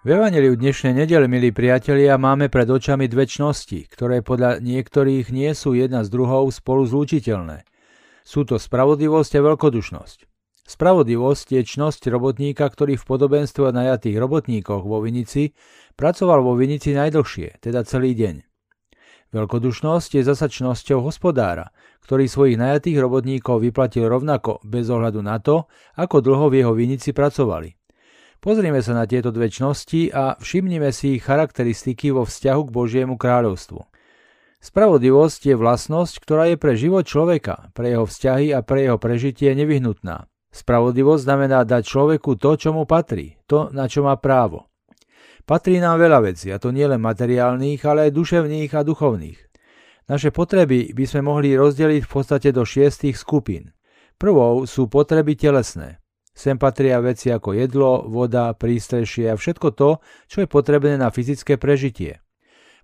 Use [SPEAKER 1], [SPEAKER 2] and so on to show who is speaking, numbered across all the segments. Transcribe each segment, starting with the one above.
[SPEAKER 1] V Evangeliu dnešnej nedele, milí priatelia, máme pred očami dve čnosti, ktoré podľa niektorých nie sú jedna s druhou spolu zlúčiteľné. Sú to spravodlivosť a veľkodušnosť. Spravodlivosť je čnosť robotníka, ktorý v podobenstve najatých robotníkoch vo Vinici pracoval vo Vinici najdlhšie, teda celý deň. Veľkodušnosť je zasa čnosťou hospodára, ktorý svojich najatých robotníkov vyplatil rovnako bez ohľadu na to, ako dlho v jeho vinici pracovali. Pozrieme sa na tieto dve čnosti a všimnime si ich charakteristiky vo vzťahu k Božiemu kráľovstvu. Spravodlivosť je vlastnosť, ktorá je pre život človeka, pre jeho vzťahy a pre jeho prežitie nevyhnutná. Spravodlivosť znamená dať človeku to, čo mu patrí, to, na čo má právo. Patrí nám veľa vecí, a to nielen materiálnych, ale aj duševných a duchovných. Naše potreby by sme mohli rozdeliť v podstate do šiestich skupín. Prvou sú potreby telesné. Sem patria veci ako jedlo, voda, prístrešie a všetko to, čo je potrebné na fyzické prežitie.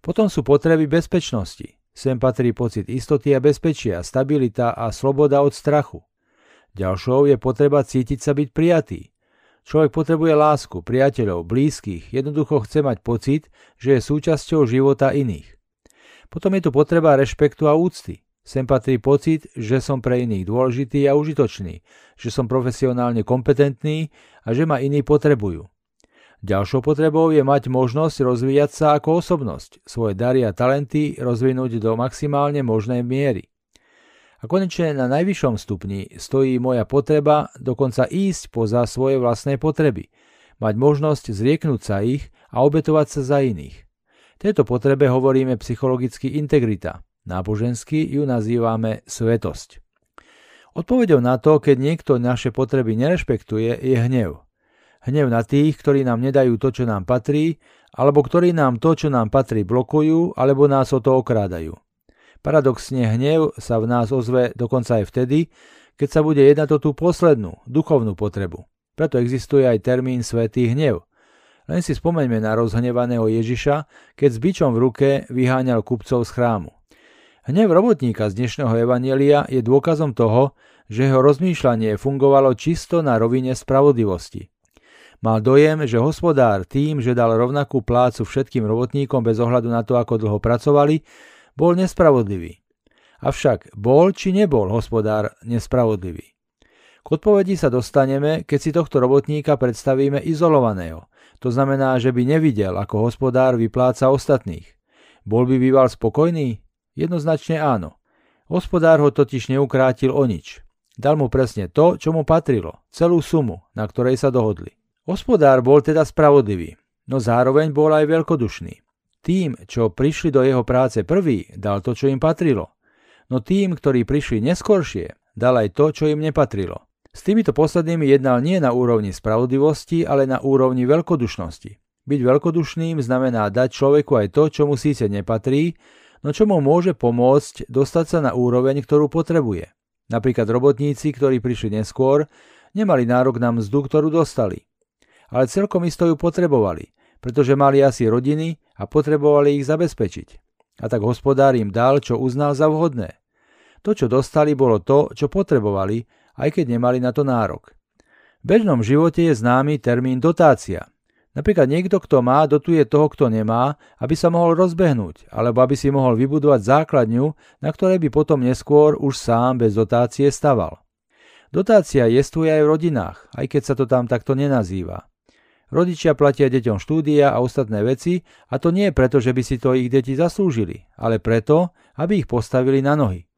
[SPEAKER 1] Potom sú potreby bezpečnosti. Sem patrí pocit istoty a bezpečia, stabilita a sloboda od strachu. Ďalšou je potreba cítiť sa byť prijatý. Človek potrebuje lásku, priateľov, blízkych, jednoducho chce mať pocit, že je súčasťou života iných. Potom je tu potreba rešpektu a úcty. Sem patrí pocit, že som pre iných dôležitý a užitočný, že som profesionálne kompetentný a že ma iní potrebujú. Ďalšou potrebou je mať možnosť rozvíjať sa ako osobnosť, svoje dary a talenty rozvinúť do maximálne možnej miery. A konečne na najvyššom stupni stojí moja potreba dokonca ísť poza svoje vlastné potreby, mať možnosť zrieknúť sa ich a obetovať sa za iných. Tejto potrebe hovoríme psychologicky integrita, Nábožensky ju nazývame svetosť. Odpovedou na to, keď niekto naše potreby nerešpektuje, je hnev. Hnev na tých, ktorí nám nedajú to, čo nám patrí, alebo ktorí nám to, čo nám patrí, blokujú, alebo nás o to okrádajú. Paradoxne hnev sa v nás ozve dokonca aj vtedy, keď sa bude jednať o tú poslednú, duchovnú potrebu. Preto existuje aj termín svetý hnev. Len si spomeňme na rozhnevaného Ježiša, keď s bičom v ruke vyháňal kupcov z chrámu. Hnev robotníka z dnešného evanielia je dôkazom toho, že jeho rozmýšľanie fungovalo čisto na rovine spravodlivosti. Mal dojem, že hospodár tým, že dal rovnakú plácu všetkým robotníkom bez ohľadu na to, ako dlho pracovali, bol nespravodlivý. Avšak bol či nebol hospodár nespravodlivý? K odpovedi sa dostaneme, keď si tohto robotníka predstavíme izolovaného. To znamená, že by nevidel, ako hospodár vypláca ostatných. Bol by býval spokojný? Jednoznačne áno. Hospodár ho totiž neukrátil o nič. Dal mu presne to, čo mu patrilo, celú sumu, na ktorej sa dohodli. Hospodár bol teda spravodlivý, no zároveň bol aj veľkodušný. Tým, čo prišli do jeho práce prvý, dal to, čo im patrilo. No tým, ktorí prišli neskoršie, dal aj to, čo im nepatrilo. S týmito poslednými jednal nie na úrovni spravodlivosti, ale na úrovni veľkodušnosti. Byť veľkodušným znamená dať človeku aj to, čo mu síce nepatrí, no čo mu môže pomôcť dostať sa na úroveň, ktorú potrebuje. Napríklad robotníci, ktorí prišli neskôr, nemali nárok na mzdu, ktorú dostali. Ale celkom isto ju potrebovali, pretože mali asi rodiny a potrebovali ich zabezpečiť. A tak hospodár im dal, čo uznal za vhodné. To, čo dostali, bolo to, čo potrebovali, aj keď nemali na to nárok. V bežnom živote je známy termín dotácia – Napríklad niekto, kto má, dotuje toho, kto nemá, aby sa mohol rozbehnúť, alebo aby si mohol vybudovať základňu, na ktorej by potom neskôr už sám bez dotácie staval. Dotácia jestuje aj v rodinách, aj keď sa to tam takto nenazýva. Rodičia platia deťom štúdia a ostatné veci a to nie preto, že by si to ich deti zaslúžili, ale preto, aby ich postavili na nohy.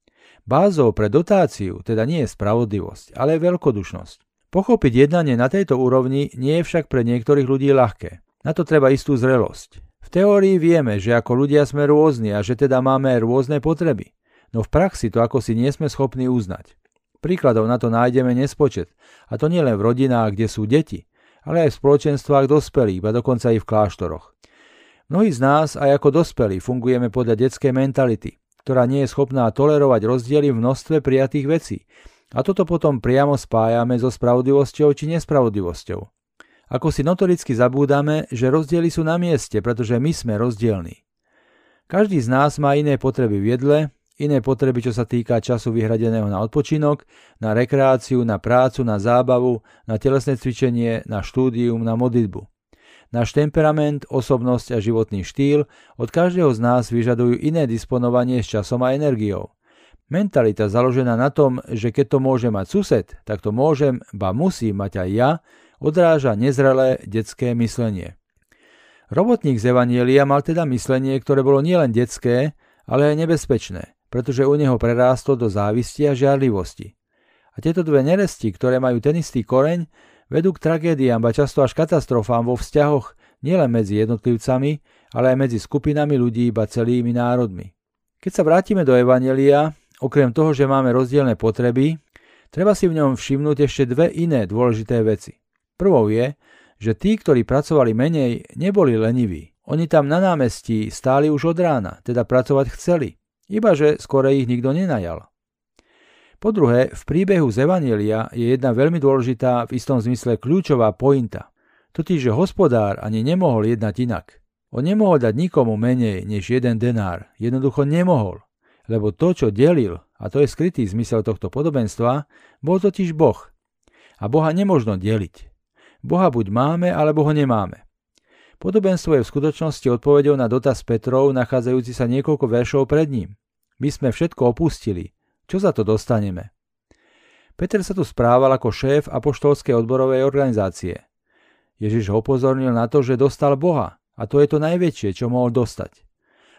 [SPEAKER 1] Bázou pre dotáciu teda nie je spravodlivosť, ale veľkodušnosť. Pochopiť jednanie na tejto úrovni nie je však pre niektorých ľudí ľahké. Na to treba istú zrelosť. V teórii vieme, že ako ľudia sme rôzni a že teda máme rôzne potreby. No v praxi to ako si nie sme schopní uznať. Príkladov na to nájdeme nespočet. A to nielen v rodinách, kde sú deti, ale aj v spoločenstvách dospelých, a dokonca i v kláštoroch. Mnohí z nás aj ako dospelí fungujeme podľa detskej mentality, ktorá nie je schopná tolerovať rozdiely v množstve prijatých vecí, a toto potom priamo spájame so spravodlivosťou či nespravodlivosťou. Ako si notoricky zabúdame, že rozdiely sú na mieste, pretože my sme rozdielní. Každý z nás má iné potreby v jedle, iné potreby, čo sa týka času vyhradeného na odpočinok, na rekreáciu, na prácu, na zábavu, na telesné cvičenie, na štúdium, na modlitbu. Náš temperament, osobnosť a životný štýl od každého z nás vyžadujú iné disponovanie s časom a energiou. Mentalita založená na tom, že keď to môže mať sused, tak to môžem, ba musí mať aj ja, odráža nezrelé detské myslenie. Robotník z Evanielia mal teda myslenie, ktoré bolo nielen detské, ale aj nebezpečné, pretože u neho prerástlo do závisti a žiarlivosti. A tieto dve neresti, ktoré majú ten istý koreň, vedú k tragédiám a často až katastrofám vo vzťahoch nielen medzi jednotlivcami, ale aj medzi skupinami ľudí iba celými národmi. Keď sa vrátime do Evanelia, okrem toho, že máme rozdielne potreby, treba si v ňom všimnúť ešte dve iné dôležité veci. Prvou je, že tí, ktorí pracovali menej, neboli leniví. Oni tam na námestí stáli už od rána, teda pracovať chceli, iba že skore ich nikto nenajal. Po druhé, v príbehu z Evanielia je jedna veľmi dôležitá, v istom zmysle kľúčová pointa. Totiž, že hospodár ani nemohol jednať inak. On nemohol dať nikomu menej než jeden denár. Jednoducho nemohol. Lebo to, čo delil, a to je skrytý zmysel tohto podobenstva, bol totiž Boh. A Boha nemožno deliť. Boha buď máme, alebo ho nemáme. Podobenstvo je v skutočnosti odpovedou na dotaz Petrov, nachádzajúci sa niekoľko veršov pred ním. My sme všetko opustili, čo za to dostaneme? Peter sa tu správal ako šéf apoštolskej odborovej organizácie. Ježiš ho upozornil na to, že dostal Boha a to je to najväčšie, čo mohol dostať.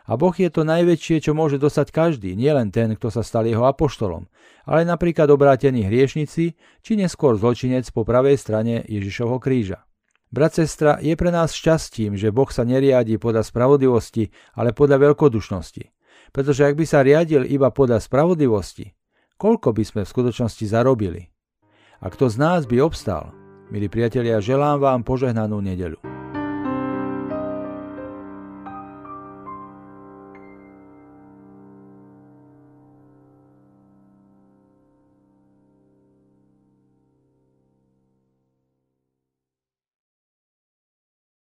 [SPEAKER 1] A Boh je to najväčšie, čo môže dostať každý, nielen ten, kto sa stal jeho apoštolom, ale napríklad obrátení hriešnici, či neskôr zločinec po pravej strane Ježišovho kríža. Brat, sestra, je pre nás šťastím, že Boh sa neriadi podľa spravodlivosti, ale podľa veľkodušnosti pretože ak by sa riadil iba podľa spravodlivosti, koľko by sme v skutočnosti zarobili? A kto z nás by obstal? Milí priatelia, želám vám požehnanú nedeľu.